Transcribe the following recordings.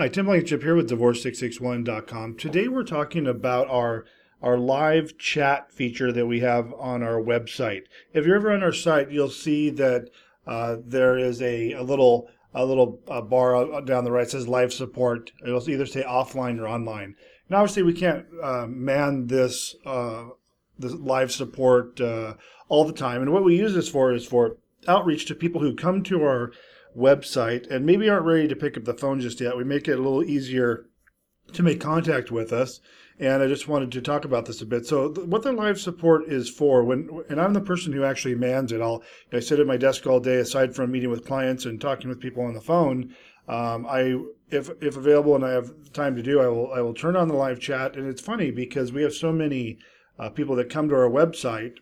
Hi, Tim Blankenship here with Divorce661.com. Today we're talking about our our live chat feature that we have on our website. If you're ever on our site, you'll see that uh, there is a, a little a little uh, bar down the right says live support. It'll either say offline or online. Now, obviously, we can't uh, man this uh, this live support uh, all the time, and what we use this for is for outreach to people who come to our website and maybe aren't ready to pick up the phone just yet. We make it a little easier to make contact with us. And I just wanted to talk about this a bit. So, th- what the live support is for, when and I'm the person who actually mans it. I'll I sit at my desk all day, aside from meeting with clients and talking with people on the phone. Um, I, if if available and I have time to do, I will I will turn on the live chat. And it's funny because we have so many uh, people that come to our website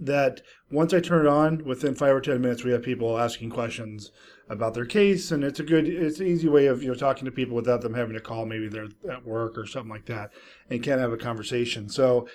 that once I turn it on, within five or ten minutes, we have people asking questions about their case, and it's a good, it's an easy way of you know talking to people without them having to call. Maybe they're at work or something like that, and can't have a conversation. So.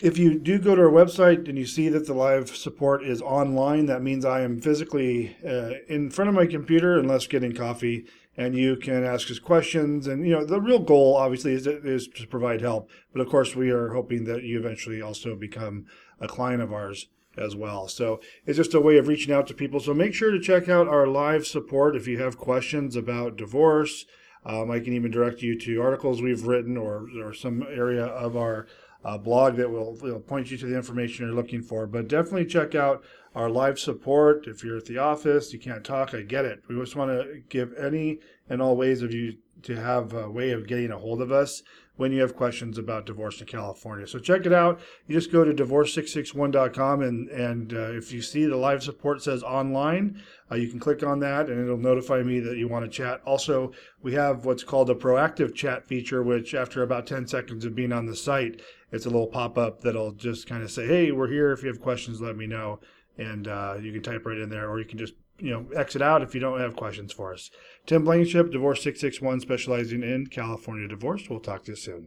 If you do go to our website and you see that the live support is online, that means I am physically uh, in front of my computer unless getting coffee, and you can ask us questions. And you know the real goal, obviously, is, is to provide help. But of course, we are hoping that you eventually also become a client of ours as well. So it's just a way of reaching out to people. So make sure to check out our live support if you have questions about divorce. Um, I can even direct you to articles we've written or, or some area of our uh, blog that will, will point you to the information you're looking for. But definitely check out our live support. If you're at the office, you can't talk, I get it. We just want to give any and all ways of you to have a way of getting a hold of us when you have questions about divorce in California. So check it out. You just go to divorce661.com and and uh, if you see the live support says online, uh, you can click on that and it'll notify me that you want to chat. Also, we have what's called a proactive chat feature, which after about 10 seconds of being on the site, it's a little pop up that'll just kind of say, "Hey, we're here. If you have questions, let me know." And uh, you can type right in there, or you can just you know, exit out if you don't have questions for us. Tim Blankenship, Divorce 661, specializing in California divorce. We'll talk to you soon.